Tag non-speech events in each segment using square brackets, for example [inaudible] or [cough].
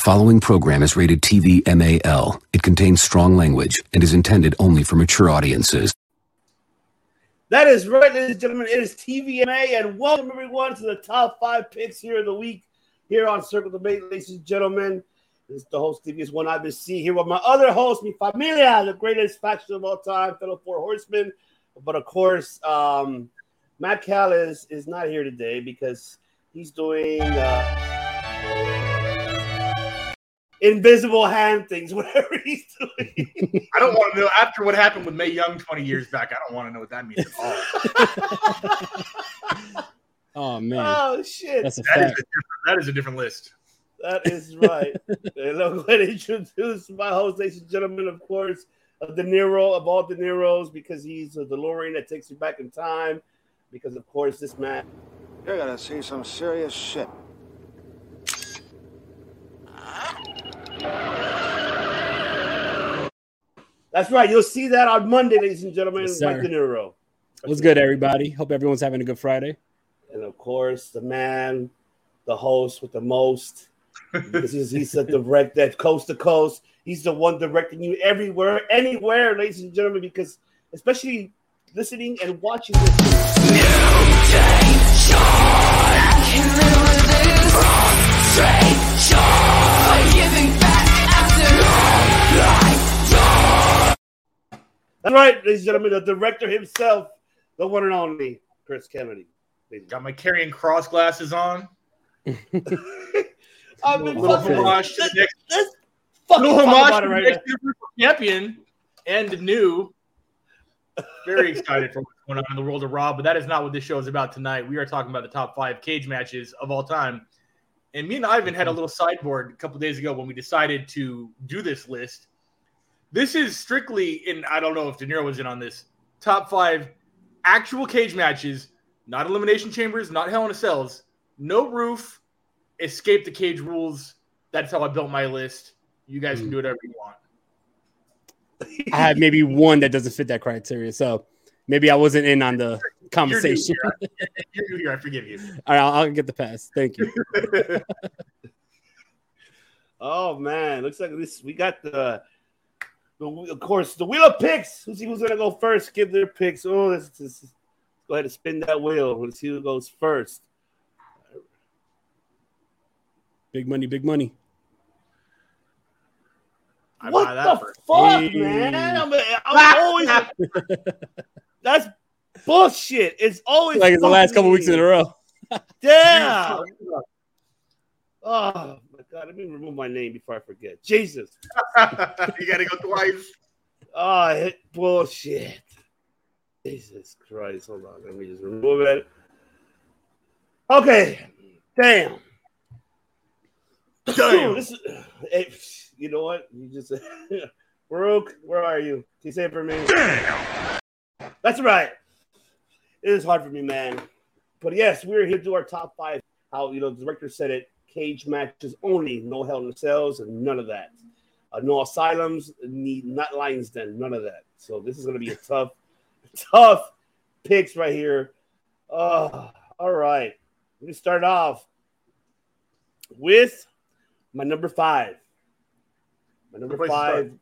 Following program is rated TV MAL. It contains strong language and is intended only for mature audiences. That is right, ladies and gentlemen. It is TVMA, and welcome everyone to the top five picks here of the week here on Circle Debate, ladies and gentlemen. This is the host, TVS One I've been seeing here with my other host, mi familia, the greatest faction of all time, fellow Four Horsemen. But of course, um, Matt Cal is, is not here today because he's doing. Uh, invisible hand things, [laughs] whatever he's doing. I don't want to know after what happened with Mae Young 20 years back. I don't want to know what that means at all. [laughs] oh man. Oh shit. That's a that, is a different, that is a different list. That is right. and I'm going to introduce my host, ladies and gentlemen, of course, of De Niro, of all De Niros, because he's a DeLorean that takes you back in time. Because, of course, this man. You're going to see some serious shit. That's right. You'll see that on Monday, ladies and gentlemen. Yes, Mike De Niro. What's good, everybody? Hope everyone's having a good Friday. And of course, the man, the host with the most. because he's, he's a direct that coast to coast. He's the one directing you everywhere, anywhere, ladies and gentlemen, because especially listening and watching this. That's right, ladies and gentlemen, the director himself, the one and only Chris Kennedy. Got my carrying cross glasses on. [laughs] I've been little homage to the next, let's, let's little homage to the next champion and new. Very excited for what's going on in the world of Raw, but that is not what this show is about tonight. We are talking about the top five cage matches of all time. And me and Ivan had a little sideboard a couple days ago when we decided to do this list. This is strictly, and I don't know if De Niro was in on this, top five actual cage matches, not elimination chambers, not Hell in a Cells, no roof, escape the cage rules. That's how I built my list. You guys mm. can do whatever you want. I have maybe one that doesn't fit that criteria. So maybe I wasn't in on the conversation. You're new here. You're new here. I forgive you. [laughs] All right, I'll, I'll get the pass. Thank you. [laughs] oh man, looks like this. We got the of course, the wheel of picks. Let's see who's gonna go first. Give their picks. Oh, let's, let's, let's go ahead and spin that wheel. Let's see who goes first. Big money, big money. I what the first. fuck, hey. man? I'm, I'm [laughs] always that's [laughs] bullshit. It's always like it's the last couple weeks in a row. [laughs] yeah. oh God, let me remove my name before I forget. Jesus. [laughs] you gotta go twice. Oh, bullshit. Jesus Christ. Hold on. Let me just remove it. Okay. Damn. Damn. this is, hey, you know what? You just [laughs] Baruch, where are you? Can you say it for me? Damn. That's right. It is hard for me, man. But yes, we're here to do our top five. How you know the director said it cage matches only, no Hell in the Cells, and none of that. Uh, no asylums, need not Lions Den, none of that. So this is going to be a tough, [laughs] tough picks right here. Uh, all right, let me start off with my number five. My number five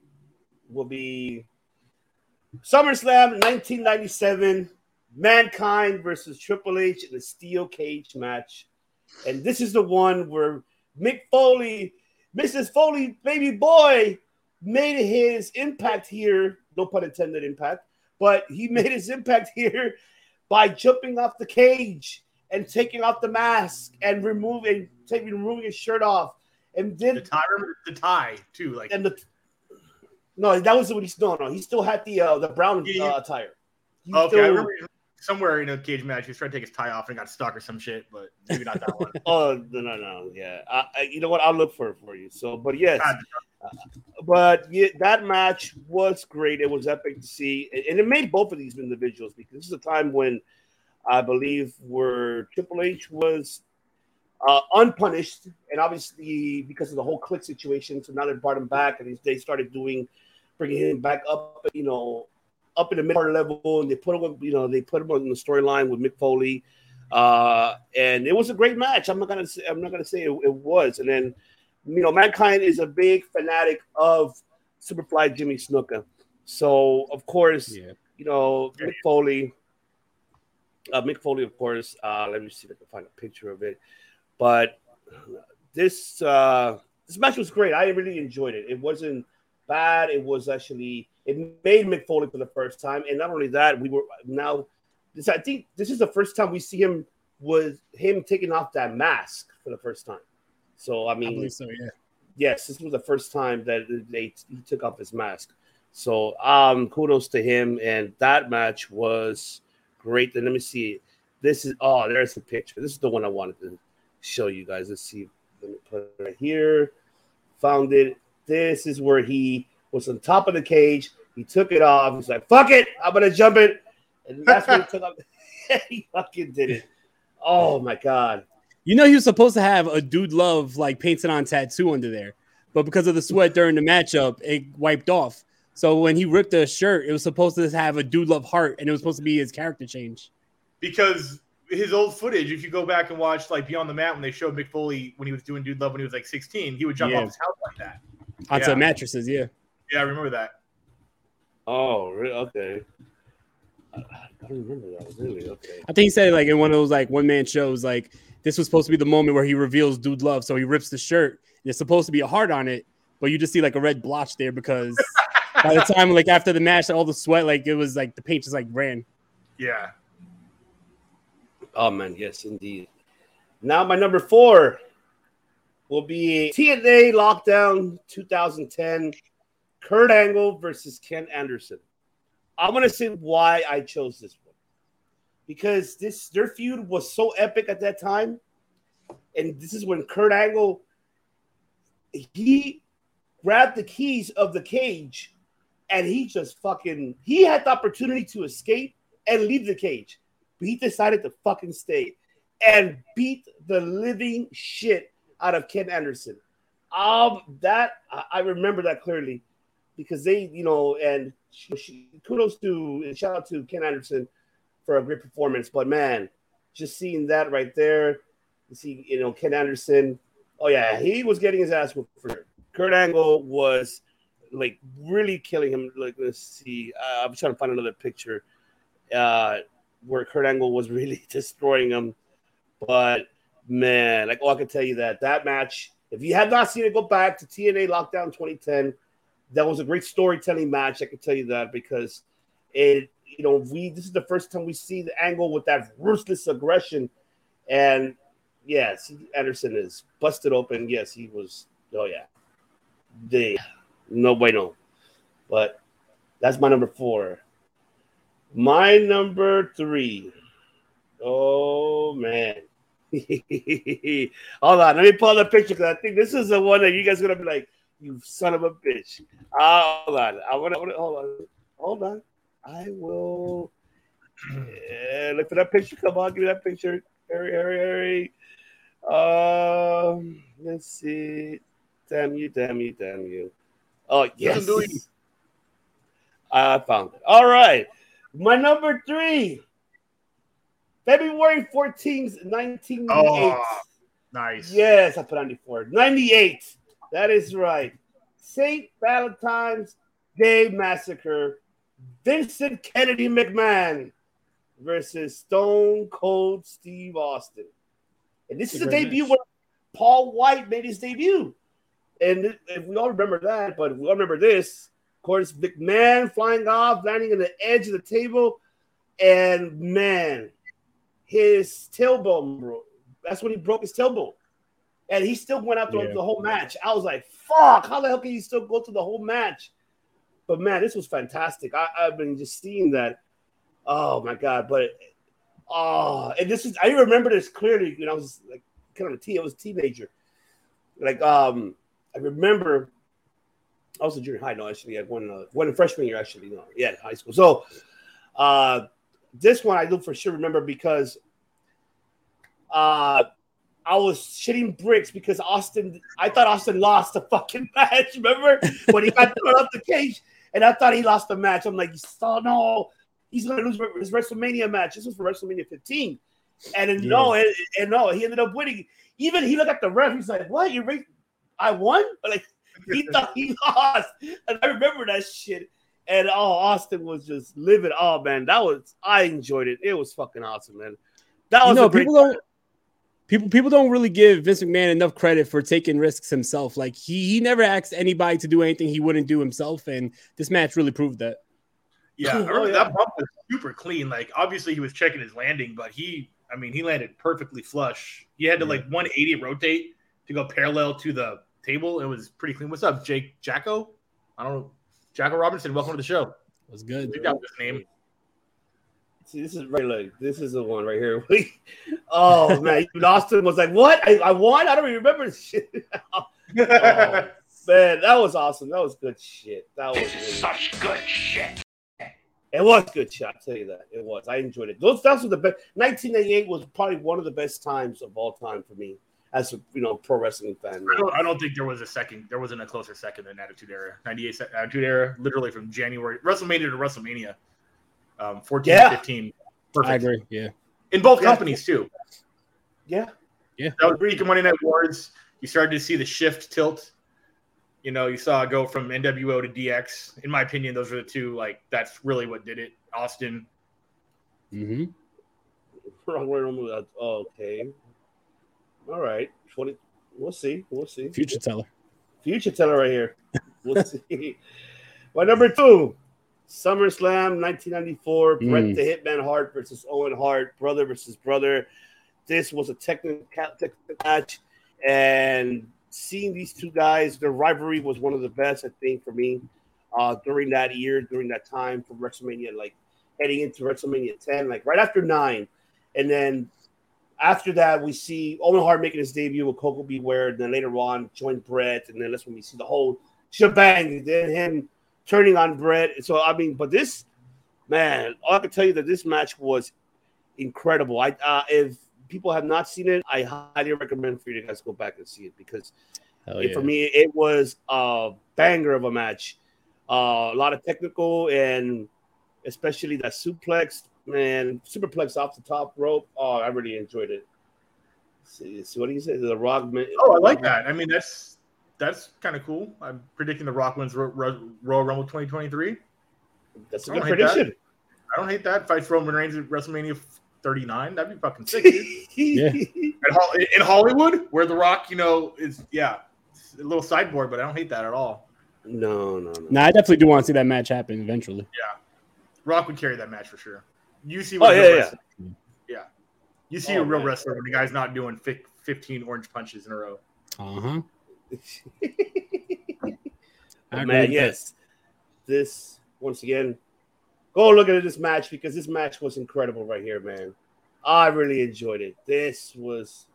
will be SummerSlam 1997, Mankind versus Triple H in a steel cage match. And this is the one where Mick Foley, Mrs. Foley, baby boy, made his impact here. No pun intended, impact. But he [laughs] made his impact here by jumping off the cage and taking off the mask and removing, taking removing his shirt off, and did the tie, the tie too, like and the no, that was what he's no no he still had the uh, the brown uh, attire. He okay, still, I remember somewhere in a cage match, he was trying to take his tie off and got stuck or some shit, but maybe not that one. [laughs] oh no, no, no, yeah. I, I, you know what? I'll look for it for you. So, but yes, uh, but yeah, that match was great. It was epic to see, and it made both of these individuals because this is a time when I believe where Triple H was uh, unpunished, and obviously because of the whole Kliq situation, so now they brought him back, and they started doing bringing him back up, you know, up in the mid level, and they put him, you know, they put him on the storyline with Mick Foley, uh, and it was a great match. I'm not gonna say I'm not gonna say it, it was, and then you know, mankind is a big fanatic of Superfly Jimmy Snuka. So of course, Yeah. you know, Mick Foley. Uh, Mick Foley, of course. Uh, let me see if I can find a picture of it. But this uh, this match was great. I really enjoyed it. It wasn't bad. It was actually it made Mick Foley for the first time, and not only that, we were now. This I think this is the first time we see him with him taking off that mask for the first time. So I I mean, believe so. Yeah. yes, this was the first time that they he took off his mask. So um kudos to him and that match was great. Then let me see. This is oh there's a picture. This is the one I wanted to show you guys. Let's see. Let me put it right here. Found it. This is where he was on top of the cage. He took it off. He's like, fuck it, I'm gonna jump it. And that's when he took off. [laughs] he fucking did it. Oh my god. You know he was supposed to have a dude love like painted on tattoo under there, but because of the sweat during the matchup, it wiped off. So when he ripped the shirt, it was supposed to have a dude love heart, and it was supposed to be his character change. because his old footage, if you go back and watch like Beyond the Mat when they showed Mick Foley when he was doing Dude Love when he was like 16, he would jump Yeah. off his house like that. Onto Yeah. mattresses, yeah. Yeah, I remember that. Oh, re- okay. I I don't remember that. Really? Okay. I think he said like in one of those like one man shows, like this was supposed to be the moment where he reveals dude love. So he rips the shirt. It's supposed to be a heart on it, but you just see like a red blotch there because [laughs] by the time like after the match, all the sweat, like it was like the paint just like ran. Yeah. Oh man, yes, indeed. Now my number four will be TNA Lockdown 2010, Kurt Angle versus Ken Anderson. I'm gonna say why I chose this one because this their feud was so epic at that time, and this is when Kurt Angle he grabbed the keys of the cage and he just fucking he had the opportunity to escape and leave the cage but he decided to fucking stay and beat the living shit out of Ken Anderson. Um, that I, I remember that clearly because they, you know, and sh- sh- kudos to and shout out to Ken Anderson for a great performance. But man, just seeing that right there, you see, you know, Ken Anderson. Oh yeah, he was getting his ass whooped for. Kurt Angle was like really killing him. Like, let's see, uh, I'm trying to find another picture. Uh, where Kurt Angle was [laughs] really destroying him. But man, like, oh, I can tell you that that match, if you have not seen it, go back to TNA Lockdown 2010. That was a great storytelling match. I can tell you that because it, you know, we this is the first time we see the angle with that ruthless aggression. And yes, Anderson is busted open. Yes, he was. Oh, yeah. They, no bueno. But that's my number four. My number three. Oh man. [laughs] Hold on, let me pull the picture because I think this is the one that you guys are gonna be like, you son of a bitch. Uh, hold on. I wanna, hold on. Hold on. I will yeah, look for that picture. Come on, give me that picture. Hurry, hurry, hurry. Um, let's see. Damn you, damn you, damn you. Oh, yes. I found it. All right. My number three, February 14th, 1998. Oh, nice. Yes, I put 94. 98. That is right. St. Valentine's Day Massacre. Vincent Kennedy McMahon versus Stone Cold Steve Austin. And this is the debut match. where Paul White made his debut. And if we all remember that, but we all remember this, of course, McMahon flying off, landing on the edge of the table, and man, his tailbone broke. That's when he broke his tailbone. And he still went out through Yeah. the whole match. I was like, fuck, how the hell can you still go through the whole match? But man, this was fantastic. I, I've been just seeing that. Oh my god! But oh, and this is I remember this clearly when I was like kind of a teen. I was a teenager. Like um, I remember I was in junior high. No, actually, I won uh, one freshman year. Actually, no, yeah, high school. So uh, this one I do for sure remember because uh, I was shitting bricks because Austin. I thought Austin lost the fucking [laughs] match. Remember when he got thrown up the cage, and I thought he lost the match. I'm like, oh no, he's gonna lose his WrestleMania match. This was for WrestleMania 15, and then, no, and, and no, he ended up winning. Even he looked at the ref. He's like, "What? You ra- I won? [laughs] Like he [laughs] thought he lost. And I remember that shit. And oh, Austin was just living. Oh man, that was I enjoyed it. It was fucking awesome, man. That was you know, people don't people people don't really give Vince McMahon enough credit for taking risks himself. Like he he never asked anybody to do anything he wouldn't do himself, and this match really proved that. Yeah, I Oh, remember yeah. that bump was super clean. Like obviously he was checking his landing, but he, I mean, he landed perfectly flush. He had to like 180 rotate to go parallel to the table. It was pretty clean. What's up, Jake Jacko? I don't know. Jacko Robinson, welcome to the show. It was I good. think that was his name. See, this is right. Look, this is the one right here. [laughs] oh man, even Austin was like, "What? I, I won? I don't even remember this shit." [laughs] oh, man, that was awesome. That was good shit. That was really- Such good shit. It was good shit. I'll tell you that. It was. I enjoyed it. Those that was the best. 1998 was probably one of the best times of all time for me as a you know pro wrestling fan. I don't, I don't think there was a second. There wasn't a closer second than Attitude Era. 98 se- Attitude Era, literally from January WrestleMania to WrestleMania, um, 14 Yeah. 15. I agree. Yeah. In both Yeah. companies too. Yeah, Yeah. That was week in Monday Night Wars. You started to see the shift tilt. You know, you saw it go from NWO to DX. In my opinion, those are the two. Like that's really what did it. Austin. [laughs] Mm hmm wrong word. on the- okay. All right. 20. We'll see. We'll see. Future teller. Future teller right here. We'll [laughs] see. My number two, SummerSlam 1994, Bret Mm. the Hitman Hart versus Owen Hart, brother versus brother. This was a technical, technical match, and seeing these two guys, their rivalry was one of the best, I think, for me uh, during that year, during that time from WrestleMania, like heading into WrestleMania 10, like right after nine. And then after that, we see Owen Hart making his debut with Koko B. Ware, and then later on joined Bret, and then that's when we see the whole shebang. Then him turning on Bret. So I mean, but this man, I can tell you that this match was incredible. I uh, if people have not seen it, I highly recommend for you guys to go back and see it because Hell it- yeah. for me it was a banger of a match. Uh, a lot of technical and especially that suplex, man, superplex off the top rope. Oh, I really enjoyed it. See, see what do you say? The Rock. man- Oh, I like that. I mean, that's that's kind of cool. I'm predicting the Rock wins Ro- Ro- Royal Rumble 2023. That's a I good don't hate that. prediction. I don't hate that. Fights Roman Reigns at WrestleMania 39. That'd be fucking sick, dude. [laughs] Yeah. in, in Hollywood, where The Rock, you know, is yeah, a little sideboard, but I don't hate that at all. No, no, no. Nah, I definitely do want to see that match happen eventually. Yeah, Rock would carry that match for sure. You see, Oh, what a yeah, real yeah. yeah. You see Oh, a real man. wrestler when the guy's not doing 15 orange punches in a row. Uh huh. Man, yes. This once again, go look at this match because this match was incredible right here, man. I really enjoyed it. This was,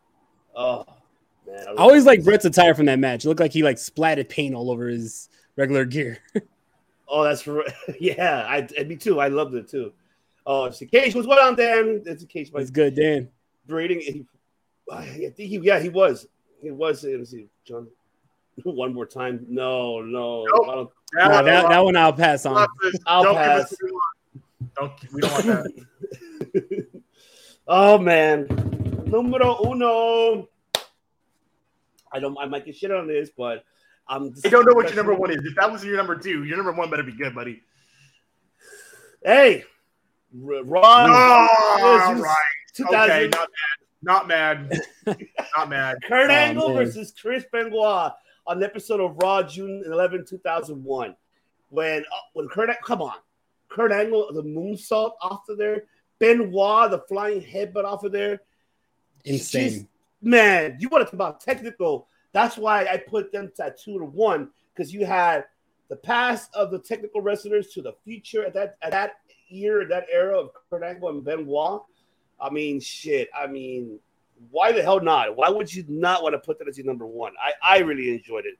oh man, I always like Bret's attire from that match. It looked like he like splatted paint all over his regular gear. [laughs] Oh, that's for [laughs] yeah. I and me too. I loved it too. Oh, it's the cage. What's going on, Dan? It's a cage. It's good, Dan. breeding. He, [sighs] I think he, yeah, he was. He was. Let me see, John. [laughs] One more time. No, no. Nope. I don't- Nah, Yeah, that, that one I'll pass on. I'll don't pass. Give us what we want. Don't we don't want that. [laughs] oh man, numero uno. I don't. I might get shit on this, but I'm. I don't know what your number one is. If that was your number two, your number one better be good, buddy. Hey, R- Ron. Oh, was right. 2000 Okay, not mad. Not mad. [laughs] not mad. Kurt Oh, Angle man. versus Chris Benoit on the episode of Raw, June 11, 2001. When uh, when Kurt, come on, Kurt Angle, the moonsault off of there, Benoit, the flying headbutt off of there. Insane. Man, you want to talk about technical? That's why I put them at two to one because you had the past of the technical wrestlers to the future at that at that year, that era of Kurt Angle and Benoit. I mean, shit. I mean, why the hell not? Why would you not want to put that as your number one? I I really enjoyed it.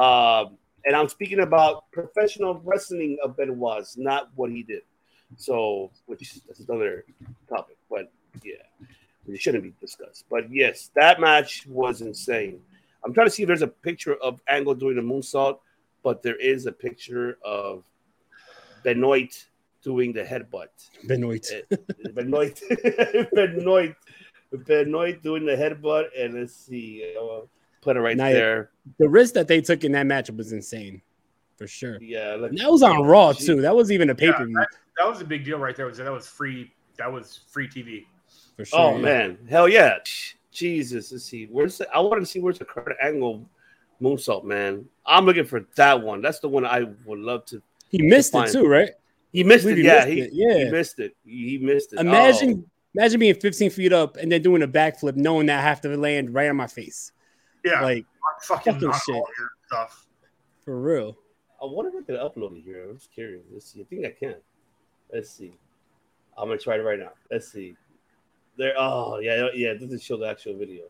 Um, and I'm speaking about professional wrestling of Benoit's, not what he did. So, which is another topic, but yeah it shouldn't be discussed. But yes, that match was insane. I'm trying to see if there's a picture of Angle doing the moonsault, but there is a picture of Benoit doing the headbutt. Benoit. Benoit. [laughs] Benoit, Benoit, Benoit doing the headbutt, and let's see, uh, Put it right Now, there. The risk that they took in that matchup was insane, for sure. Yeah. Look, And that was on Raw Gee. too. That was even a pay per view that, that was a big deal right there. Was that, that was free? That was free TV. for sure. oh yeah. man, hell yeah! Jesus, let's see. Where's the, I want to see where's the Kurt Angle moonsault, man. I'm looking for that one. That's the one I would love to. he missed Fine. it too, right? He missed it. he Yeah, missed he, it, yeah. he missed it. He missed it. Imagine, Oh. Imagine being 15 feet up and then doing a backflip, knowing that I have to land right on my face. Yeah, Like fucking, fucking shit. stuff. for real. I wonder if I can upload it here. I'm just curious. Let's see. I think I can. Let's see. I'm gonna try it right now. Let's see. There. Oh yeah, yeah. It doesn't show the actual video.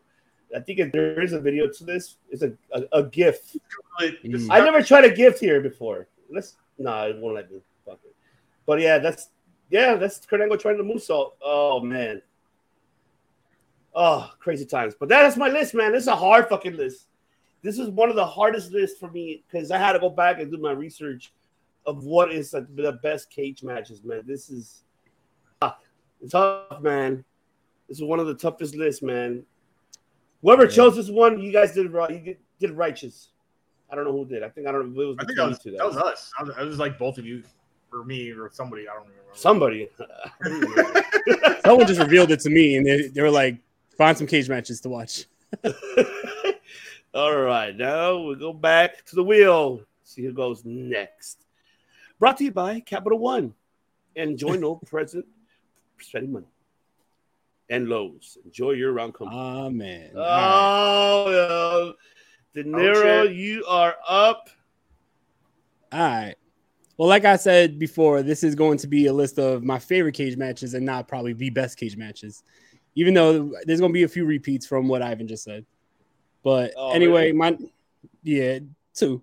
I think if there is a video to this, it's a a, a GIF. Really, this is I never tried a gift here before. Let's nah, it won't let me. Fuck it. But yeah, that's yeah, that's Kurt Angle trying the moonsault. Oh man. Oh, crazy times. But that is my list, man. This is a hard fucking list. This is one of the hardest lists for me because I had to go back and do my research of what is the, the best cage matches, man. This is tough. It's tough, man. This is one of the toughest lists, man. Whoever Yeah. chose this one, you guys did right. You did righteous. I don't know who did. I think I don't know. It was I think that was, that was us. I was, I was like both of you, or me, or somebody. I don't remember. Somebody. [laughs] [laughs] Someone just revealed it to me, and they, they were like, "Find some cage matches to watch." [laughs] All right, now we go back to the wheel. See who goes next. Brought to you by Capital One. Enjoy no present spending money. And Lowe's. Enjoy your round company. Oh man. All right. Oh, yeah. De Niro, you are up. All right. Well, like I said before, this is going to be a list of my favorite cage matches and not probably the best cage matches, even though there's going to be a few repeats from what Ivan just said. But Oh, anyway, really? my yeah, two.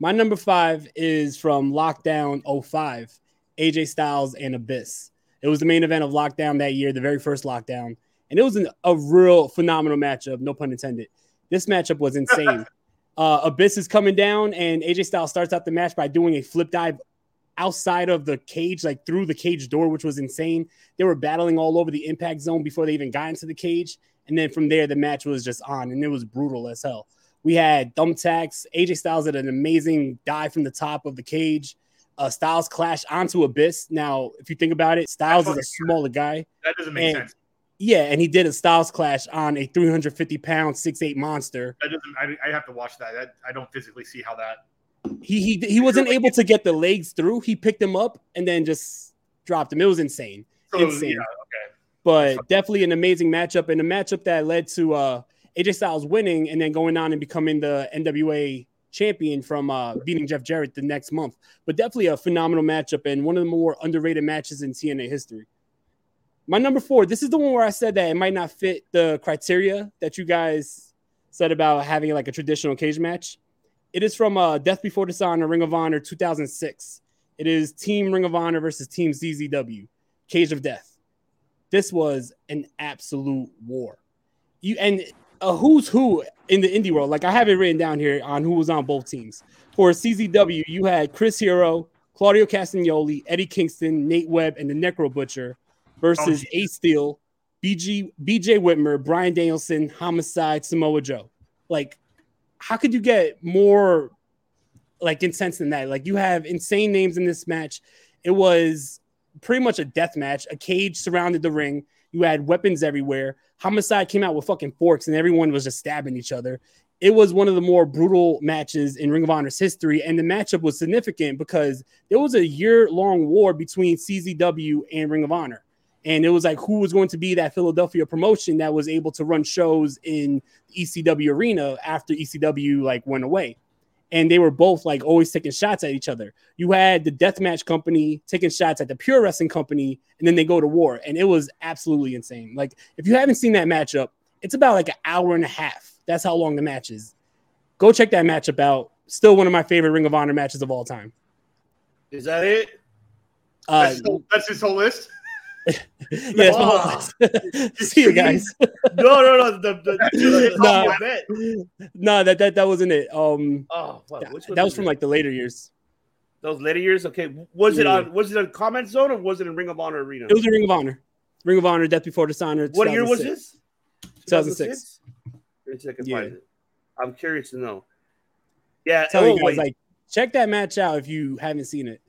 My number five is from Lockdown 05, AJ Styles and Abyss. It was the main event of Lockdown that year, the very first Lockdown. And it was an, a real phenomenal matchup, no pun intended. This matchup was insane. [laughs] uh, Abyss is coming down, and AJ Styles starts out the match by doing a flip dive outside of the cage, like through the cage door, which was insane. They were battling all over the impact zone before they even got into the cage. And then from there, the match was just on, and it was brutal as hell. We had thumbtacks. AJ Styles did an amazing dive from the top of the cage. Uh, Styles clash onto Abyss. Now, if you think about it, Styles is a smaller guy. That doesn't make sense. Yeah, and he did a Styles clash on a 350 pound, six eight monster. That doesn't. I, I have to watch that. That I don't physically see how that. He he he wasn't able to get the legs through. He picked him up and then just dropped him. It was insane. So, Insane. yeah, okay. But definitely an amazing matchup and a matchup that led to uh AJ Styles winning and then going on and becoming the NWA champion from uh beating Jeff Jarrett the next month. But definitely a phenomenal matchup and one of the more underrated matches in TNA history. My number four, this is the one where I said that it might not fit the criteria that you guys said about having like a traditional cage match. It is from uh, Death Before Dishonor, Ring of Honor 2006. It is Team Ring of Honor versus Team CZW, Cage of Death. This was an absolute war. You and a who's who in the indie world. Like I have it written down here on who was on both teams. For CZW, you had Chris Hero, Claudio Castagnoli, Eddie Kingston, Nate Webb, and the Necro Butcher versus Oh, Ace Steel, BG, BJ Whitmer, Bryan Danielson, Homicide, Samoa Joe. Like, how could you get more like intense than that? Like, you have insane names in this match. It was pretty much a death match. A cage surrounded the ring. You had weapons everywhere. Homicide came out with fucking forks, and everyone was just stabbing each other. It was one of the more brutal matches in Ring of Honor's history, and the matchup was significant because there was a year-long war between CZW and Ring of Honor and it was like who was going to be that Philadelphia promotion that was able to run shows in ECW arena after ECW like went away. And they were both like always taking shots at each other. You had the deathmatch company taking shots at the pure wrestling company, and then they go to war. And it was absolutely insane. Like, if you haven't seen that matchup, it's about like an hour and a half. That's how long the match is. Go check that matchup out. Still one of my favorite Ring of Honor matches of all time. Is that it? Uh, That's, that's his whole list. [laughs] that's my. [laughs] See you guys. [laughs] No, no, no. The, the, the, the event. no, that, that that wasn't it. Um, Oh, fuck. that, that was from like the later years. those later years. Okay, was it Yeah. on? Was it on Combat Zone or was it in Ring of Honor Arena? It was a Ring of Honor. Ring of Honor, Death Before Dishonor. what year was this? 2006. Let me see if I can Yeah. it. I'm curious to know. Yeah, Tell oh, you guys, like, check that match out if you haven't seen it.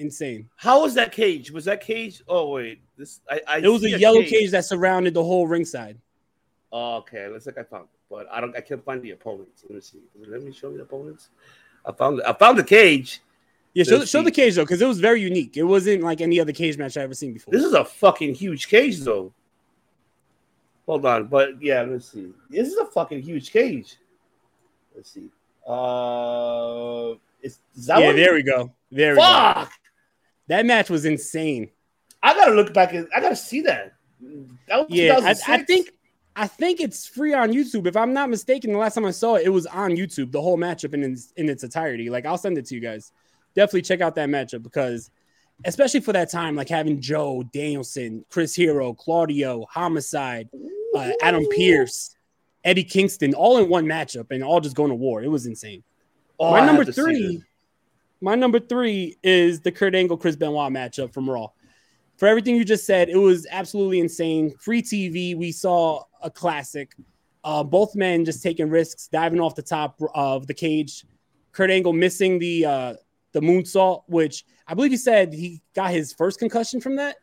Insane. how was that cage? Was that cage? Oh wait, this I, I It was see a yellow cage. that surrounded the whole ringside. Oh, okay, looks like I found it, but I don't. I can't find the opponents. Let me see. Let me show you the opponents. I found. I found the cage. Yeah, show, show the cage though, because it was very unique. It wasn't like any other cage match I've ever seen before. This is a fucking huge cage, though. Hold on, but yeah, let's see. This is a fucking huge cage. Let's see. Uh, is, is that yeah, there we go. There we go. Fuck! That match was insane. I gotta look back. At, I gotta see that. That Yeah, I, I think I think it's free on YouTube. If I'm not mistaken, the last time I saw it, it was on YouTube, the whole matchup in its, in its entirety. Like I'll send it to you guys. Definitely check out that matchup because, especially for that time, like having Joe Danielson, Chris Hero, Claudio, Homicide, uh, Adam Pearce, Eddie Kingston, all in one matchup and all just going to war. It was insane. Oh, my I number have to see three. My number three is the Kurt Angle Chris Benoit matchup from Raw. For everything you just said, it was absolutely insane. Free TV, we saw a classic. Uh, both men just taking risks, diving off the top of the cage. Kurt Angle missing the uh, the moonsault, which I believe he said he got his first concussion from that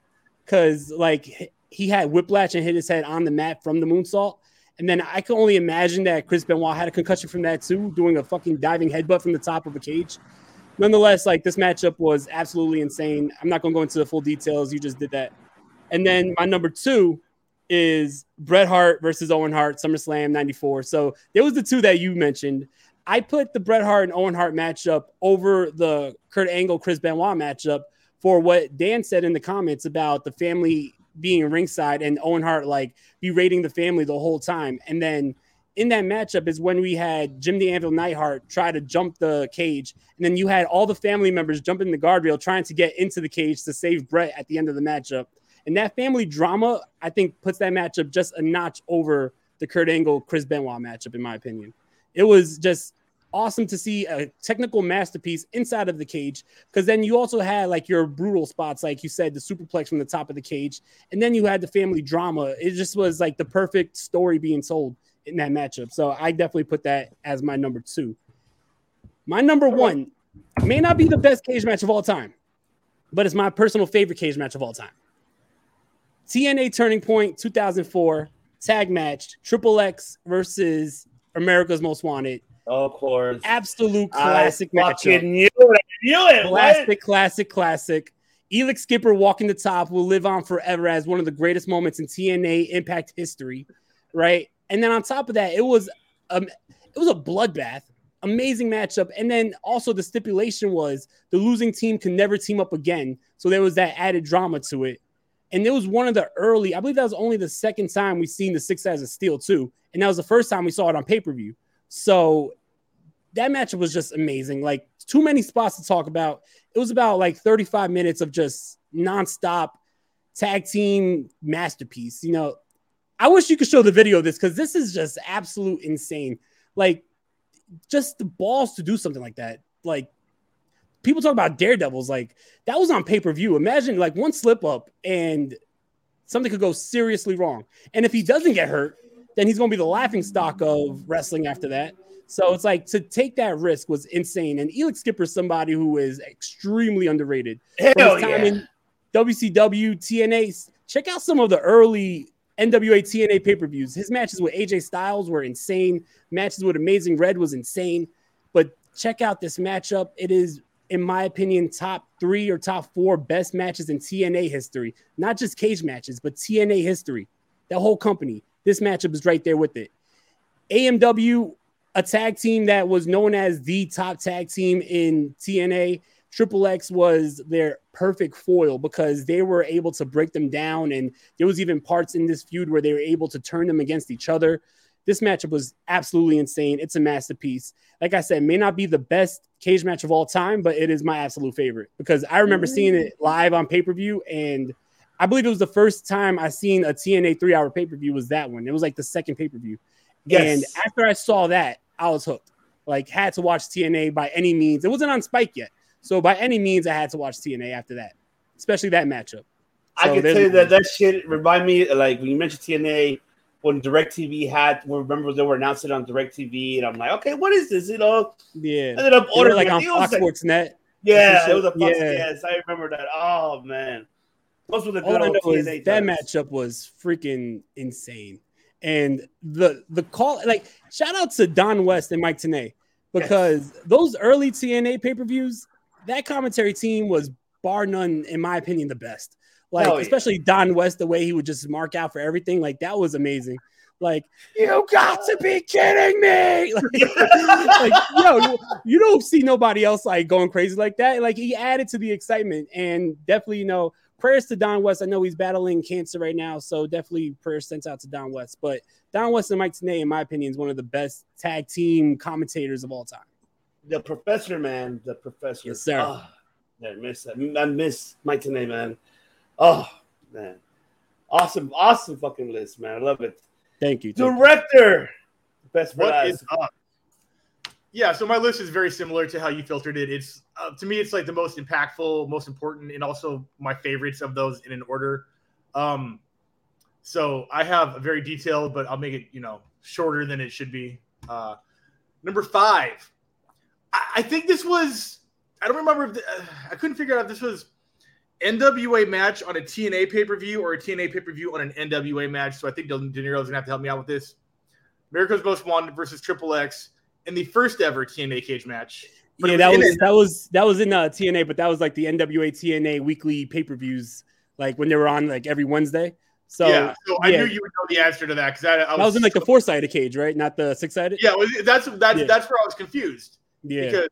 because like he had whiplash and hit his head on the mat from the moonsault. And then I can only imagine that Chris Benoit had a concussion from that too, doing a fucking diving headbutt from the top of a cage. Nonetheless, like this matchup was absolutely insane. I'm not gonna go into the full details. You just did that. And then my number two is Bret Hart versus Owen Hart, SummerSlam 94. So there was the two that you mentioned. I put the Bret Hart and Owen Hart matchup over the Kurt Angle Chris Benoit matchup for what Dan said in the comments about the family being ringside and Owen Hart like berating the family the whole time. And then in that matchup is when we had Jim the Anvil Neidhart try to jump the cage, and then you had all the family members jumping the guardrail trying to get into the cage to save Bret at the end of the matchup. And that family drama, I think, puts that matchup just a notch over the Kurt Angle Chris Benoit matchup, in my opinion. It was just awesome to see a technical masterpiece inside of the cage because then you also had like your brutal spots, like you said, the superplex from the top of the cage, and then you had the family drama. It just was like the perfect story being told in that matchup. So I definitely put that as my number two. My number one may not be the best cage match of all time, but it's my personal favorite cage match of all time. TNA Turning Point 2004 tag match, Triple X versus America's Most Wanted. Of course. Absolute classic I knew it. Knew it. Classic, What? classic, classic. Elix Skipper walking the top will live on forever as one of the greatest moments in TNA Impact history, right? And then on top of that, it was um, it was a bloodbath, amazing matchup. And then also the stipulation was the losing team can never team up again, so there was that added drama to it. And it was one of the early, I believe that was only the second time we've seen the six as a steel too, and that was the first time we saw it on pay per view. So that matchup was just amazing. Like too many spots to talk about. It was about like 35 minutes of just nonstop tag team masterpiece. You know, I wish you could show the video of this because this is just absolute insane. Like, just the balls to do something like that. Like, people talk about daredevils. Like, that was on pay per view. Imagine like one slip up and something could go seriously wrong. And if he doesn't get hurt, then he's going to be the laughing stock of wrestling after that. So it's like to take that risk was insane. And Elix Skipper is somebody who is extremely underrated. From Hell his time yeah. in WCW, TNA. Check out some of the early NWA TNA pay per views. His matches with AJ Styles were insane. Matches with Amazing Red was insane. But check out this matchup. It is, in my opinion, top three or top four best matches in TNA history. Not just cage matches, but TNA history. That whole company. This matchup is right there with it. AMW, a tag team that was known as the top tag team in TNA. Triple X was their perfect foil because they were able to break them down, and there was even parts in this feud where they were able to turn them against each other. This matchup was absolutely insane. It's a masterpiece. Like I said, may not be the best cage match of all time, but it is my absolute favorite because I remember seeing it mm. live on pay per view, and I believe it was the first time I seen a TNA three hour pay per view. Was that one? It was like the second pay per view. And after I saw that, I was hooked. Like, had to watch TNA by any means. It wasn't on Spike yet. So, by any means, I had to watch TNA after that, especially that matchup. I can tell you that that shit remind me like when you mentioned TNA when DirecTV had, remember they were announcing on DirecTV, and I'm like, okay, what is this? You know, Yeah. ended up ordering like on Fox like- Sports Net. Yeah, it was a Fox. Yeah. Yes, I remember that. Oh man, those were the All good I old know is TNA that matchup was freaking insane. And the the call like shout out to Don West and Mike Tenay because those early TNA pay-per-views, that commentary team was bar none, in my opinion, the best. Like, yeah. especially Don West, the way he would just mark out for everything, like that was amazing. Like, you got to be kidding me! [laughs] Like, like, yo, you, you don't see nobody else like going crazy like that. Like, he added to the excitement, and definitely, you know, prayers to Don West. I know he's battling cancer right now, so definitely prayers sent out to Don West. But Don West and Mike Tenay, in my opinion, is one of the best tag team commentators of all time. The professor, man, the professor. Yes, sir. Oh, I miss that. I miss Mike Tenay, man. Oh man, awesome, awesome fucking list, man. I love it. Thank you. thank you. Director, best for What last. is up? Yeah, so my list is very similar to how you filtered it. It's uh, to me, it's like the most impactful, most important, and also my favorites of those in an order. Um, so I have a very detailed, but I'll make it you know shorter than it should be. Uh, number five, I, I think this was. I don't remember if the, uh, I couldn't figure out if this was NWA match on a TNA pay per view or a TNA pay per view on an NWA match. So I think De Niro's gonna have to help me out with this. America's Most Wanted versus Triple X in the first ever TNA cage match. But yeah, it that was it. that was that was in uh, TNA, but that was like the NWA TNA weekly pay per views, like when they were on like every Wednesday. So yeah, so I yeah. knew you would know the answer to that because I, I was, that was in like the four sided cage, right? Not the six sided. yeah. was- that's that's Yeah. that's where I was confused yeah, because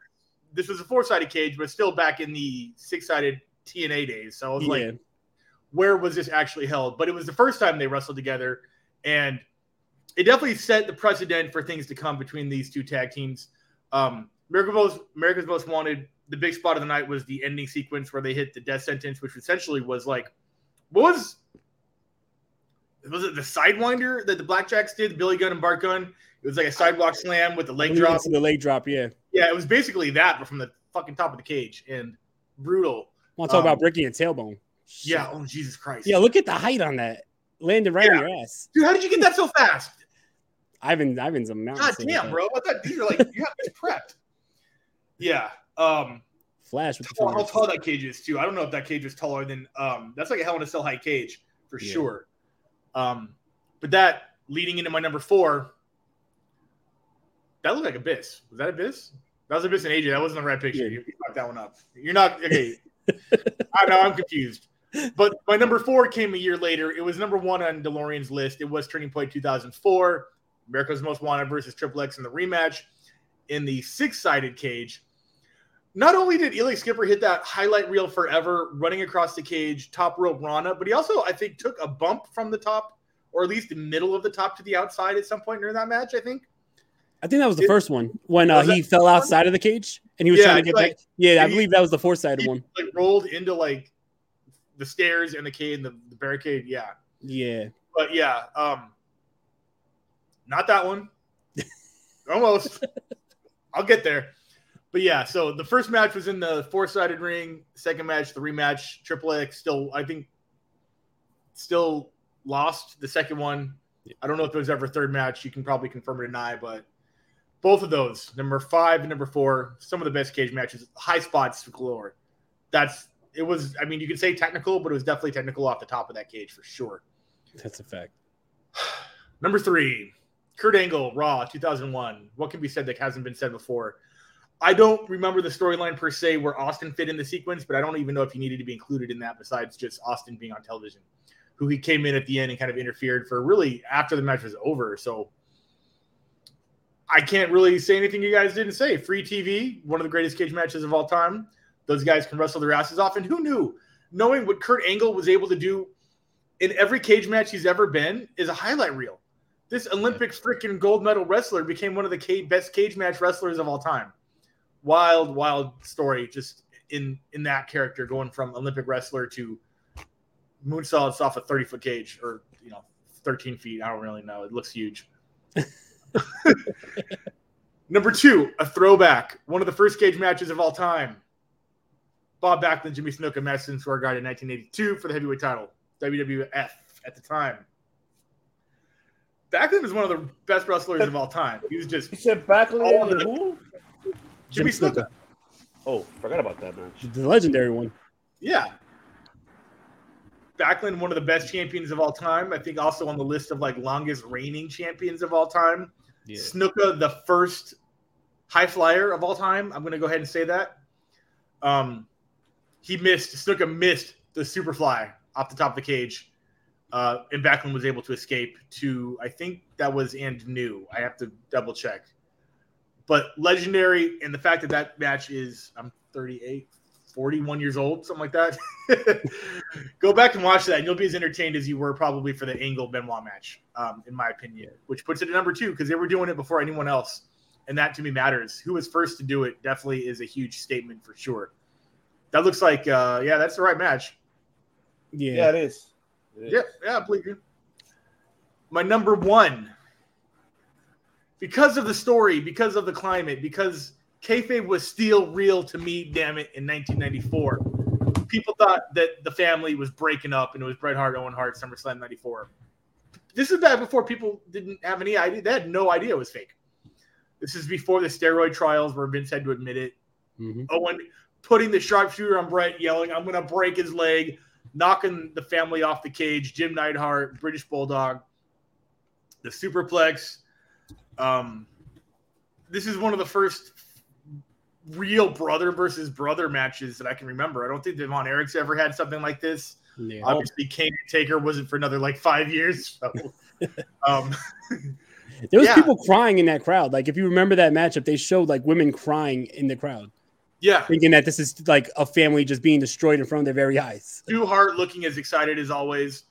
this was a four sided cage, but still back in the six sided TNA days. So I was yeah. like, where was this actually held? But it was the first time they wrestled together, and it definitely set the precedent for things to come between these two tag teams. Um, Most, America's Most Wanted. The big spot of the night was the ending sequence where they hit the death sentence, which essentially was like, what was was it the sidewinder that the Blackjacks did, Billy Gunn and Bart Gunn? It was like a sidewalk slam with the leg drop. the leg drop. Yeah, Yeah, it was basically that, but from the fucking top of the cage and brutal. want to talk Um, about breaking a tailbone. Yeah. Oh Jesus Christ. yeah. Look at the height on that. Landed right on your ass. Dude, how did you get that so fast? Ivan, Ivan's a mountain. God damn, bro. I thought these are like you have this prepped. Yeah. Um Flash with the how tall that cage is too. I don't know if that cage was taller than um that's like a hell in a cell high cage for Yeah. sure. Um but that leading into my number four, that looked like Abyss. Was that Abyss? That was Abyss and AJ. That wasn't the right picture. Yeah. You you fucked that one up. You're not okay. [laughs] I know I'm confused. But my number four came a year later. It was number one on DeLorean's list. It was Turning Point 2004. America's Most Wanted versus Triple X in the rematch in the six sided cage. Not only did Elix Skipper hit that highlight reel forever, running across the cage, top rope Rana, but he also, I think, took a bump from the top, or at least the middle of the top to the outside at some point during that match. I think. I think that was the It- first one when uh, he fell outside of the cage and he was Yeah, trying to get like- back. Yeah, I believe that was the four sided one. Like rolled into like the stairs and the cage, the, the barricade. Yeah. Yeah, but yeah, um, not that one. [laughs] Almost. I'll get there. But yeah, so the first match was in the four-sided ring. Second match, the rematch, Triple X still, I think, still lost the second one. I don't know if there was ever a third match. You can probably confirm or deny, but both of those, number five and number four, some of the best cage matches, high spots for galore. That's it was. I mean, you could say technical, but it was definitely technical off the top of that cage for sure. that's a fact. [sighs] Number three, Kurt Angle, Raw, 2001. What can be said that hasn't been said before? I don't remember the storyline per se where Austin fit in the sequence, but I don't even know if he needed to be included in that besides just Austin being on television, who he came in at the end and kind of interfered for really after the match was over. So I can't really say anything you guys didn't say. Free TV, one of the greatest cage matches of all time. Those guys can wrestle their asses off. And who knew? Knowing what Kurt Angle was able to do in every cage match he's ever been is a highlight reel. This Olympic freaking gold medal wrestler became one of the best cage match wrestlers of all time. Wild, wild story just in in that character going from Olympic wrestler to moonsaults off a 30 foot cage or you know 13 feet. I don't really know. It looks huge. [laughs] [laughs] Number two, a throwback. One of the first cage matches of all time. Bob Backlund, Jimmy Snuka, Madison Square Garden, 1982 for the heavyweight title. WWF at the time. Backlund is one of the best wrestlers of all time. He was just. He said Backlund and who? Jimmy Snuka. Oh, forgot about that match. The legendary one. Yeah. Backlund, one of the best champions of all time. I think also on the list of like longest reigning champions of all time. Yeah. Snuka, the first high flyer of all time. I'm going to go ahead and say that. Um, he missed. Snuka missed the Superfly off the top of the cage, uh, and Backlund was able to escape to. I think that was and new. I have to double check. But legendary, and the fact that that match is I'm 38, 41 years old, something like that. [laughs] Go back and watch that, and you'll be as entertained as you were probably for the Angle Benoit match, um, in my opinion, which puts it at number two because they were doing it before anyone else. And that to me matters. Who was first to do it definitely is a huge statement for sure. That looks like, uh, yeah, that's the right match. Yeah. Yeah, it is. It is. Yeah, yeah, I believe you. My number one, because of the story, because of the climate, because kayfabe was still real to me. Damn it! In 1994, people thought that the family was breaking up, and it was Bret Hart, Owen Hart, SummerSlam '94. This is back before people didn't have any idea. They had no idea it was fake. This is before the steroid trials, where Vince had to admit it. Mhm. Owen putting the sharpshooter on Bret, yelling, "I'm going to break his leg," knocking the family off the cage. Jim Neidhart, British Bulldog, the superplex. Um, this is one of the first real brother versus brother matches that I can remember. I don't think the Von Erichs ever had something like this. Yeah. Obviously, Kane and Taker wasn't for another like five years. So, [laughs] um, [laughs] There was Yeah. people crying in that crowd. Like if you remember that matchup, they showed like women crying in the crowd, yeah, thinking that this is like a family just being destroyed in front of their very eyes. [laughs] Stu Hart looking as excited as always.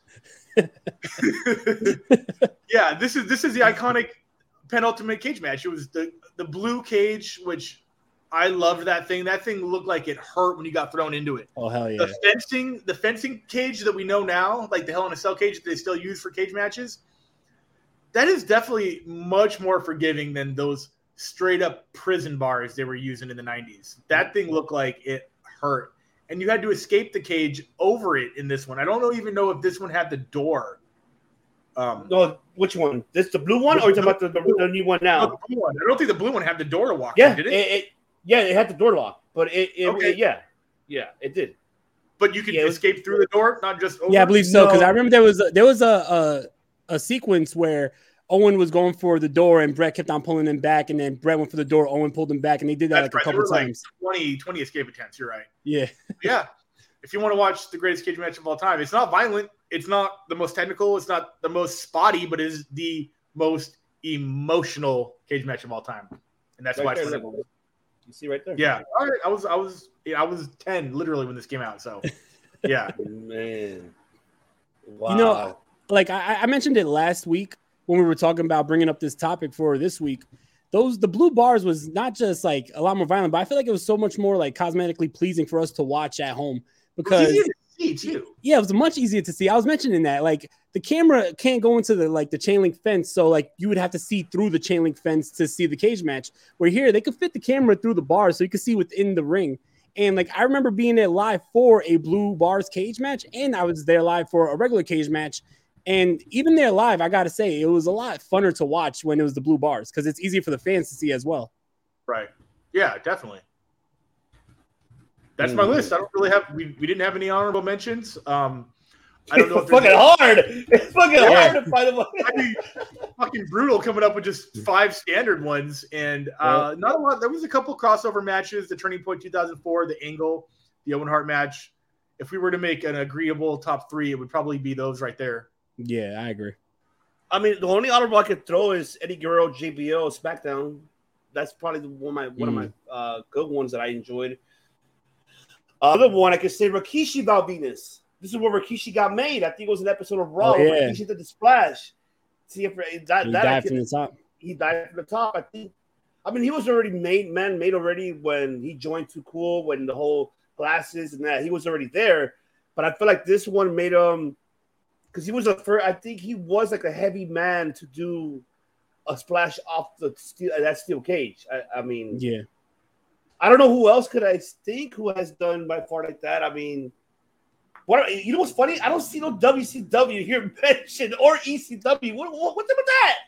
yeah, this is this is the iconic penultimate cage match. It was the the blue cage, which I loved that thing. That thing looked like it hurt when you got thrown into it. Oh hell yeah! The fencing, the fencing cage that we know now, like the Hell in a Cell cage that they still use for cage matches, that is definitely much more forgiving than those straight up prison bars they were using in the 90s. That thing looked like it hurt. And you had to escape the cage over it in this one. I don't know, even know if this one had the door. Um, No, which one? This the blue one, or you talking about the, the, the new one no, now? the blue one. I don't think the blue one had the door to walk Yeah, in, did it, it? it- yeah, it had the door lock, but it, it, Okay. it- yeah, yeah, it did. But you could Yeah, it was- escape through the door, not just over. Yeah, I believe so because No. I remember there was a, there was a, a a sequence where Owen was going for the door and Bret kept on pulling him back, and then Bret went for the door. Owen pulled him back, and they did that That's like right. a There couple were like times. 20, 20 escape attempts. You're right. Yeah, [laughs] yeah. If you want to watch the greatest cage match of all time, it's not violent. It's not the most technical. It's not the most spotty, but it is the most emotional cage match of all time. And that's Right why it's You see right there. Yeah. All right. I was I was yeah, I was 10 literally when this came out. So [laughs] yeah. man. Wow. You know, like I, I mentioned it last week when we were talking about bringing up this topic for this week. Those the blue bars was not just like a lot more violent, but I feel like it was so much more like cosmetically pleasing for us to watch at home because easy to see too. yeah, it was much easier to see. I was mentioning that like the camera can't go into the like the chain link fence, so like you would have to see through the chain link fence to see the cage match. Where here they could fit the camera through the bars, so you could see within the ring. And like I remember being there live for a blue bars cage match, and I was there live for a regular cage match. And even there live, I gotta say, it was a lot funner to watch when it was the blue bars because it's easier for the fans to see as well. Right. Yeah, definitely. That's my Mm. list. I don't really have we, we didn't have any honorable mentions. Um I don't know if it's there's fucking hard. It's fucking Yeah. hard to find them. I'd be fucking brutal coming up with just five standard ones, and uh, not a lot. There was a couple crossover matches: the Turning Point 2004, the Angle, the Owen Hart match. If we were to make an agreeable top three, it would probably be those right there. Yeah, I agree. I mean, the only honorable I could throw is Eddie Guerrero, JBL, SmackDown. That's probably one of my one of my uh, good ones that I enjoyed. Other one I could say Rikishi Val Venis. This is where Rikishi got made. I think it was an episode of Raw. Oh, yeah. Rikishi did the splash. See if that, He that died from the top. he died from the top. I think. I mean, he was already made, man, made already when he joined Too Cool, when the whole glasses and that he was already there. But I feel like this one made him because he was a first. I think he was like a heavy man to do a splash off the steel that steel cage. I, I mean, Yeah. I don't know who else could I think who has done by far like that. I mean, What you know? What's funny? I don't see no WCW here [laughs] mentioned or ECW. What, what what's up with that?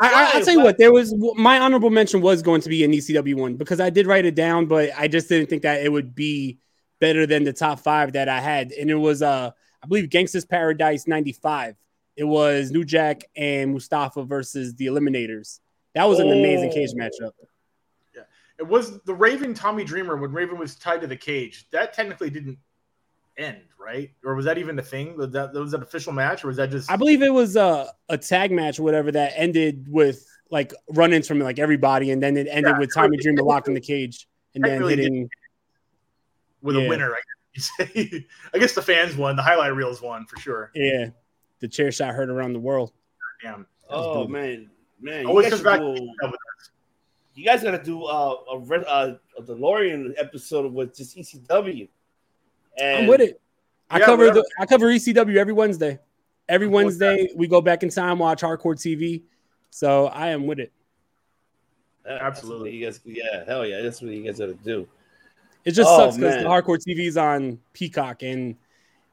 I, I, will tell you what. There was my honorable mention was going to be an ECW one because I did write it down, but I just didn't think that it would be better than the top five that I had, and it was uh I believe Gangsta's Paradise '95. It was New Jack and Mustafa versus the Eliminators. That was an oh. amazing cage oh. matchup. Yeah, it was the Raven Tommy Dreamer when Raven was tied to the cage. That technically didn't end, right? Or was that even a thing? Was that, was that official match, or was that just? I believe it was a a tag match, or whatever that ended with like run-ins from like everybody, and then it ended yeah, with Tommy Dreamer locked in the cage and then hitting with yeah. a winner. I guess, [laughs] I guess the fans won, the highlight reels won for sure. Yeah, the chair shot heard around the world. Damn. Oh man, man, you guys, do, you guys gotta do uh, a, uh, a DeLorean episode with just ECW. And I'm with it. I yeah, cover the I cover ECW every Wednesday. Every Wednesday we go back in time, watch hardcore TV. So I am with it. Absolutely. You guys, yeah, hell yeah, that's what you guys gotta do. It just oh, sucks because the hardcore TV is on Peacock, and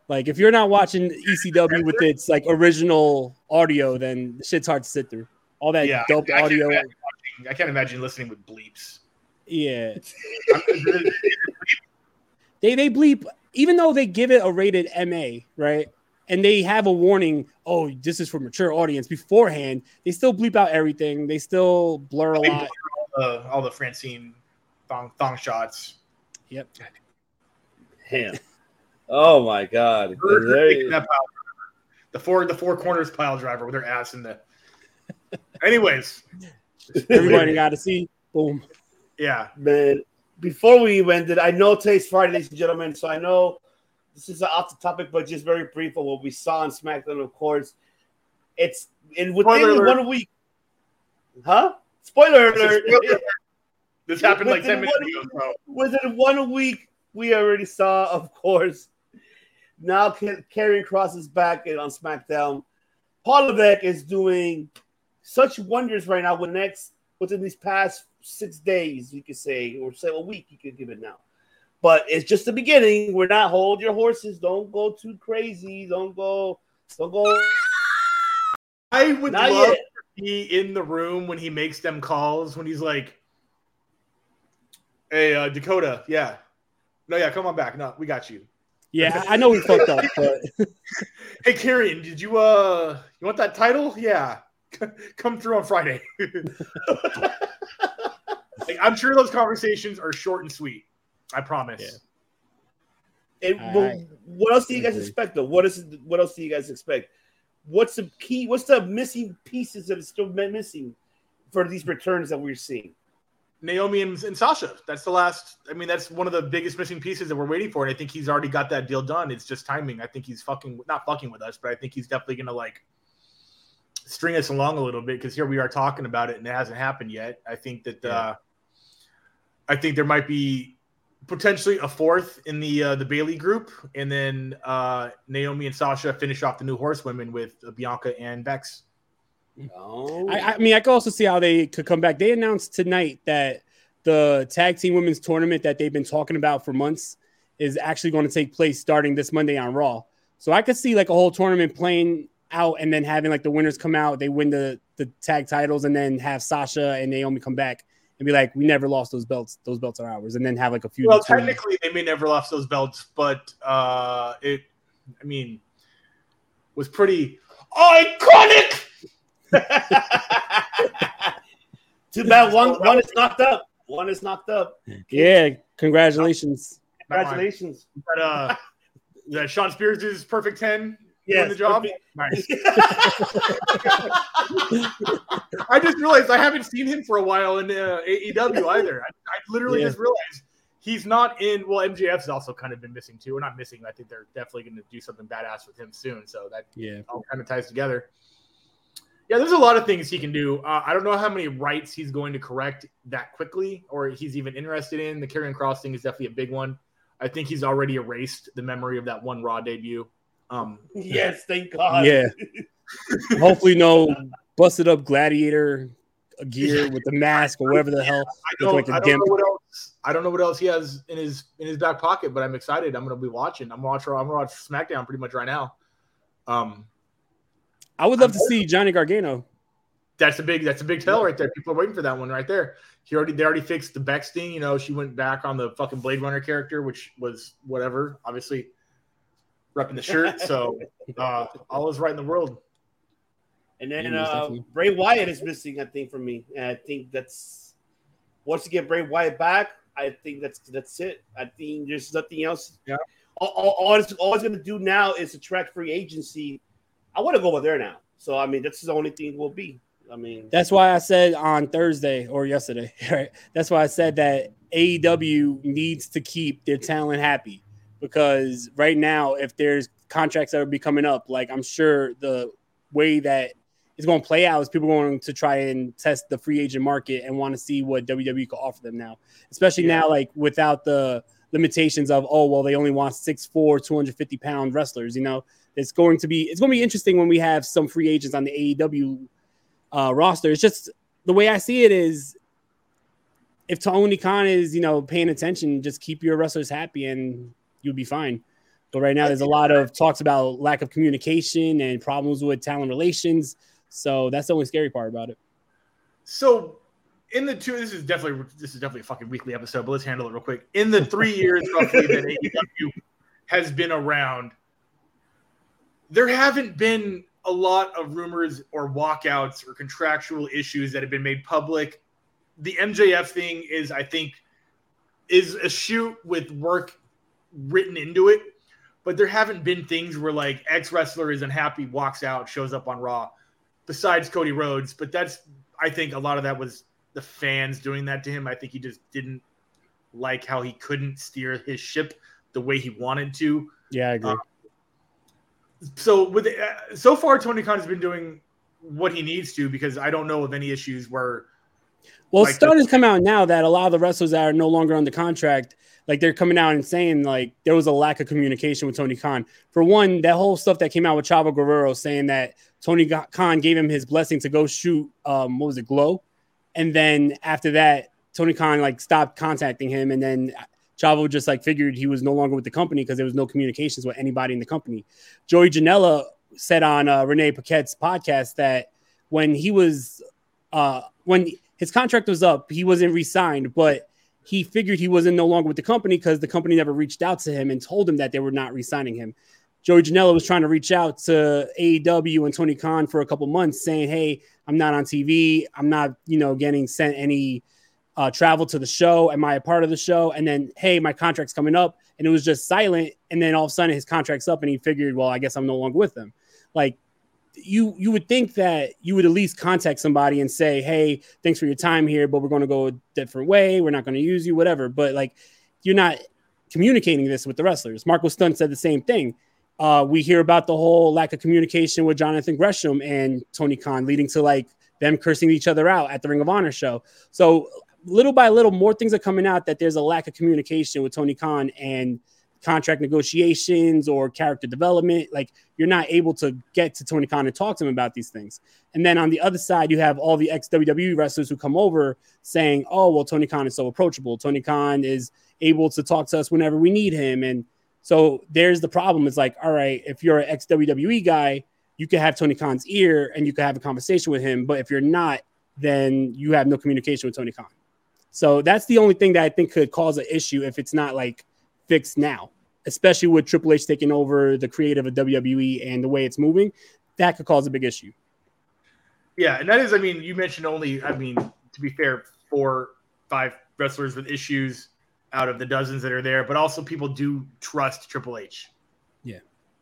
like if you're not watching ECW with its like original audio, then shit's hard to sit through. All that yeah, dope I, I audio. Can't I can't imagine listening with bleeps. Yeah. [laughs] they they bleep even though they give it a rated MA, right? And they have a warning, oh, this is for mature audience beforehand. They still bleep out everything. They still blur a lot. Blur all, the, all the Francine thong, thong shots. Yep. Damn. Oh my god. the four the four corners pile driver with their ass in the anyways. [laughs] Everybody got to see. Boom. Yeah. Man, before we ended, I know today's Friday, ladies and gentlemen, so I know this is off the topic, but just very brief of what we saw on SmackDown, of course. It's in within Spoiler one alert. week. Huh? Spoiler alert. This [laughs] happened like 10 minutes ago. So. Within one week, we already saw, of course. Now Karrion Kross is back on SmackDown. Paul Levesque is doing such wonders right now with next within these past six days, you could say, or say a week, you could give it now. But it's just the beginning. We're not hold your horses. Don't go too crazy. Don't go. Don't go. I would not love yet. to be in the room when he makes them calls. When he's like, "Hey, uh, Dakota, yeah, no, yeah, come on back. No, we got you." Yeah, I know we fucked up, but [laughs] hey, Karrion, did you uh, you want that title? Yeah, [laughs] come through on Friday. [laughs] like, I'm sure those conversations are short and sweet. I promise. Yeah. And well, what else do you guys expect though? What is what else do you guys expect? What's the key? What's the missing pieces that is still missing for these returns that we're seeing? Naomi and, and, Sasha. That's the last. I mean, that's one of the biggest missing pieces that we're waiting for, and I think he's already got that deal done. It's just timing. I think he's fucking not fucking with us, but I think he's definitely gonna like string us along a little bit because here we are talking about it and it hasn't happened yet. I think that yeah. uh, I think there might be potentially a fourth in the uh, the Bayley group, and then uh, Naomi and Sasha finish off the new horsewomen with Bianca and Bex. Oh. I, I mean, I could also see how they could come back. They announced tonight that the tag team women's tournament that they've been talking about for months is actually going to take place starting this Monday on Raw. So I could see like a whole tournament playing out and then having like the winners come out, they win the the tag titles, and then have Sasha and Naomi come back and be like, "We never lost those belts. Those belts are ours." And then have like a few. Well, technically, they may never lost those belts, but uh, it, I mean, was pretty iconic. [laughs] Too bad one one is knocked up. One is knocked up. Yeah, congratulations. Congratulations. But uh, [laughs] that Shawn Spears' is perfect ten yeah, the job. Nice. [laughs] I just realized I haven't seen him for a while in uh, AEW either. I, I literally yeah. just realized he's not in. Well, MJF's also kind of been missing too. We're not missing. I think they're definitely going to do something badass with him soon. So that yeah, all kind of ties together. Yeah, there's a lot of things he can do. Uh, I don't know how many rights he's going to correct that quickly, or he's even interested in. The Karrion Kross thing is definitely a big one. I think he's already erased the memory of that one Raw debut. Um, yes, thank God. Yeah. [laughs] Hopefully, no busted up gladiator gear with the mask or whatever the hell. I don't, like I don't know what else I don't know what else he has in his in his back pocket, but I'm excited. I'm gonna be watching. I'm watching. I'm gonna watch SmackDown pretty much right now. Um, I would love I'm to see Johnny Gargano. That's a big. That's a big tell right there. People are waiting for that one right there. He already they already fixed the Bex thing. You know, she went back on the fucking Blade Runner character, which was whatever. Obviously, repping the shirt. So [laughs] uh, all is right in the world. And then uh, Bray Wyatt is missing, I think, for me. And I think that's once you get Bray Wyatt back, I think that's that's it. I think there's nothing else. Yeah. All, all, all, it's, all it's going to do now is attract free agency. I want to go over there now. So I mean, that's the only thing will be. I mean, that's why I said on Thursday or yesterday, [laughs] right? That's why I said that AEW needs to keep their talent happy because right now, if there's contracts that are be coming up, like I'm sure the way that it's going to play out is people going to try and test the free agent market and want to see what WWE can offer them now, especially yeah. now, like without the limitations of, oh, well, they only want 6'4, 250 pound wrestlers. You know, it's going to be, it's going to be interesting when we have some free agents on the AEW uh, roster. It's just the way I see it is if Tony Khan is, you know, paying attention, just keep your wrestlers happy and you'll be fine. But right now, there's a lot of talks about lack of communication and problems with talent relations. So that's the only scary part about it. So in the two, this is definitely this is definitely a fucking weekly episode, but let's handle it real quick. In the three [laughs] years roughly that AEW has been around, there haven't been a lot of rumors or walkouts or contractual issues that have been made public. The MJF thing is, I think, is a shoot with work written into it, but there haven't been things where like ex wrestler is unhappy, walks out, shows up on Raw besides Cody Rhodes. But that's I think a lot of that was the fans doing that to him. I think he just didn't like how he couldn't steer his ship the way he wanted to. Yeah, I agree. Um, so with uh, so far, Tony Khan has been doing what he needs to because I don't know of any issues where. Well, like starting to come out now that a lot of the wrestlers that are no longer under contract, like they're coming out and saying like there was a lack of communication with Tony Khan. For one, that whole stuff that came out with Chavo Guerrero saying that Tony Khan gave him his blessing to go shoot um, what was it, Glow, and then after that, Tony Khan like stopped contacting him, and then Chavo just like figured he was no longer with the company because there was no communications with anybody in the company. Joey Janela said on uh, Renee Paquette's podcast that when he was uh, when his contract was up, he wasn't re-signed, but he figured he wasn't no longer with the company because the company never reached out to him and told him that they were not re-signing him. Joey Janela was trying to reach out to AEW and Tony Khan for a couple months, saying, "Hey, I'm not on TV. I'm not, you know, getting sent any uh, travel to the show. Am I a part of the show?" And then, "Hey, my contract's coming up," and it was just silent. And then all of a sudden, his contract's up, and he figured, "Well, I guess I'm no longer with them." Like you, you would think that you would at least contact somebody and say, "Hey, thanks for your time here, but we're going to go a different way. We're not going to use you, whatever." But like, you're not communicating this with the wrestlers. Marko Stunt said the same thing uh, we hear about the whole lack of communication with Jonathan Gresham and Tony Khan, leading to like them cursing each other out at the Ring of Honor show. So little by little, more things are coming out that there's a lack of communication with Tony Khan and contract negotiations or character development. Like you're not able to get to Tony Khan and talk to him about these things. And then on the other side, you have all the ex WWE wrestlers who come over saying, "Oh, well, Tony Khan is so approachable. Tony Khan is able to talk to us whenever we need him." And so there's the problem. It's like, all right, if you're an ex WWE guy, you can have Tony Khan's ear and you can have a conversation with him. But if you're not, then you have no communication with Tony Khan. So that's the only thing that I think could cause an issue if it's not like fixed now, especially with Triple H taking over the creative of WWE and the way it's moving. That could cause a big issue. Yeah, and that is, I mean, you mentioned only, I mean, to be fair, four, five wrestlers with issues out of the dozens that are there, but also people do trust Triple H. Yeah.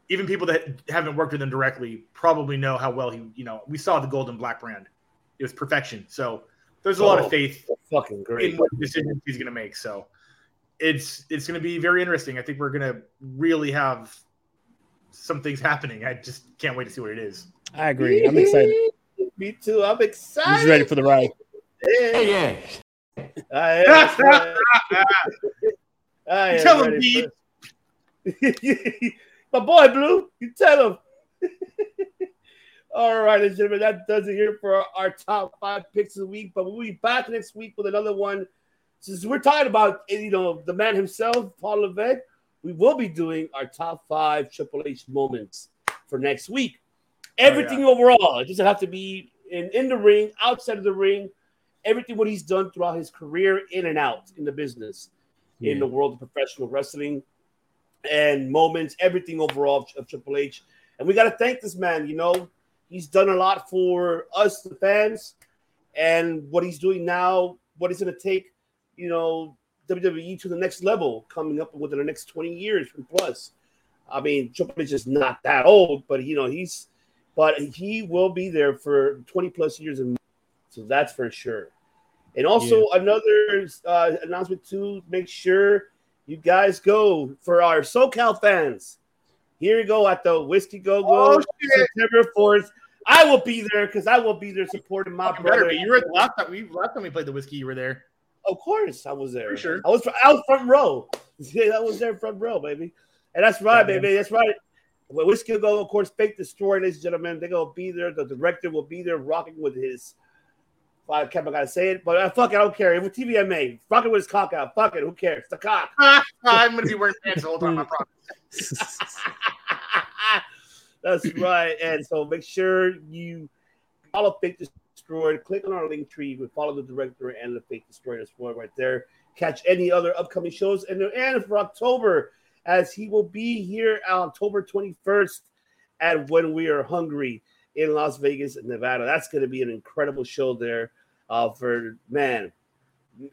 Even people that haven't worked with him directly probably know how well he, you know, we saw the Golden Black brand. It was perfection. So there's a oh, lot of oh, faith fucking great. in what decisions he's going to make. So it's it's going to be very interesting. I think we're going to really have some things happening. I just can't wait to see what it is. I agree. I'm excited. [laughs] Me too. I'm excited. He's ready for the ride. Yeah. yeah. I [laughs] am. I am tell him, Pete. [laughs] My boy Blue, you tell him. All right, gentlemen, that does it here for our, our top five picks of the week. But we'll be back next week with another one since we're talking about you know the man himself, Paul Levesque, we will be doing our top five Triple H moments for next week. Oh, everything oh, yeah. overall. It doesn't have to be in, in the ring, outside of the ring, everything what he's done throughout his career, in and out in the business, yeah. in hmm. the world of professional wrestling, and moments, everything overall of Triple H. And we got to thank this man. You know, he's done a lot for us, the fans, and what he's doing now, what he's going to take, you know, WWE to the next level coming up within the next 20 years plus. I mean, Triple H is not that old, but you know, he's but he will be there for 20 plus years and so that's for sure. And also yeah. another uh, announcement to make sure you guys go for our SoCal fans. Here you go at the Whiskey Go Go oh, September 4th. I will be there because I will be there supporting my brother. You were the last time we last time we played the whiskey. You were there. Of course, I was there. For sure. I was I was front row. [laughs] Yeah, I was there front row, baby. And that's right, yeah, baby. That's right. Well, Whiskey go, of course, fake the story, ladies and gentlemen. They're gonna be there. The director will be there, rocking with his. I kept I gotta say it, but uh, fuck it, I don't care. It was TVMA, rocking with his cock out. Fuck it, who cares? The cock. [laughs] I'm gonna be wearing pants the whole time. I promise. [laughs] That's right. And so make sure you follow Fake Destroyed. Click on our link tree. You can follow the director and the Fake Destroyed as well right there. Catch any other upcoming shows. And, and for October, as he will be here on October 21st at When We Were Young in Las Vegas, Nevada. That's going to be an incredible show there uh, for, man.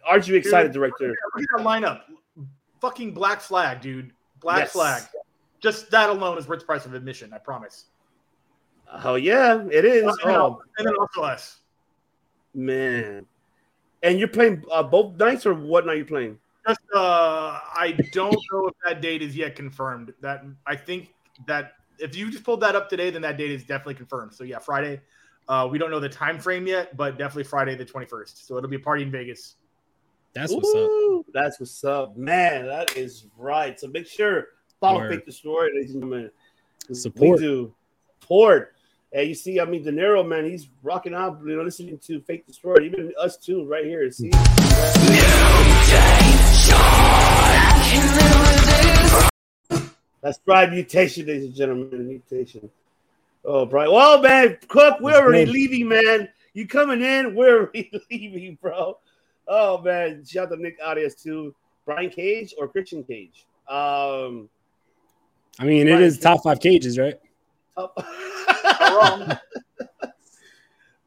Aren't you excited, dude, director? Look at our lineup. Fucking Black Flag, dude. Black yes. Flag. Just that alone is worth the price of admission. I promise. Oh yeah, it is. Oh, and then also us. Man, and you're playing uh, both nights, or what night you playing? Just, uh, I don't know if that date is yet confirmed. That I think that if you just pulled that up today, then that date is definitely confirmed. So yeah, Friday. Uh, we don't know the time frame yet, but definitely Friday the 21st. So it'll be a party in Vegas. That's what's Ooh, up. That's what's up, man. That is right. So make sure Follow Word. Fake the Story, ladies and gentlemen. Support. We do. Support. And you see, I mean, De Niro, man, he's rocking out, you know, listening to Fake Story. Even us too, right here. See? That's right, mutation, ladies and gentlemen. Mutation. Oh, Brian. Well, man, Cook, we're already leaving, man. You coming in? We're already [laughs] leaving, bro. Oh man, shout out to Nick Arias too. Brian Cage or Christian Cage? Um, I mean, it is top five cages, right? [laughs]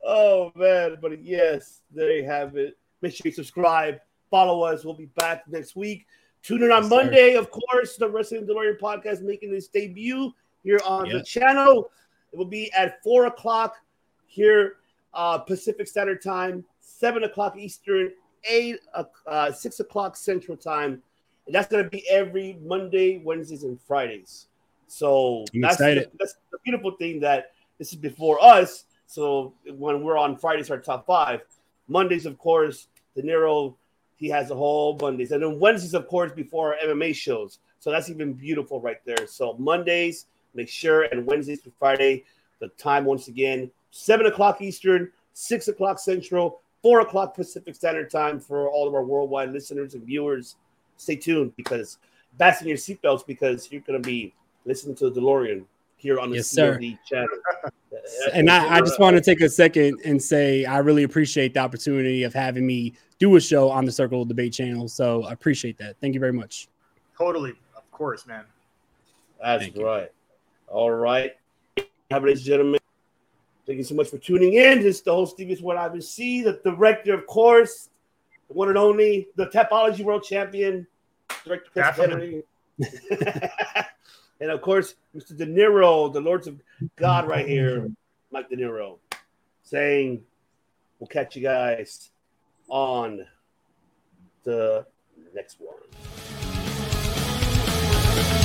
oh man, but yes, there you have it. Make sure you subscribe, follow us. We'll be back next week. Tune in on yes, Monday, sir. of course. The Wrestling DeLorean podcast making its debut here on yep. the channel. It will be at four o'clock here, uh, Pacific Standard Time, seven o'clock Eastern, eight uh, six o'clock Central Time and that's going to be every Monday, Wednesdays, and Fridays. So that's the, that's the beautiful thing that this is before us. So when we're on Fridays, our top five. Mondays, of course, De Niro, he has a whole Mondays. And then Wednesdays, of course, before our MMA shows. So that's even beautiful right there. So Mondays, make sure, and Wednesdays to Friday, the time once again, 7 o'clock Eastern, 6 o'clock Central, 4 o'clock Pacific Standard Time for all of our worldwide listeners and viewers stay tuned because fasten your seatbelts because you're going to be listening to the DeLorean here on the yes, COD channel. [laughs] and I, I, just want to take a second and say I really appreciate the opportunity of having me do a show on the Circle Debate channel. So I appreciate that. Thank you very much. Totally. Of course, man. That's Thank right. You. All right. Ladies and gentlemen, thank you so much for tuning in. This is the host, Stevie What I've see, the director, of course, the one and only, the Tapology World Champion, Director Chris Kennedy. [laughs] and of course, Mr. De Niro, the Lords of God, right here, Mike De Niro, saying, We'll catch you guys on the next one.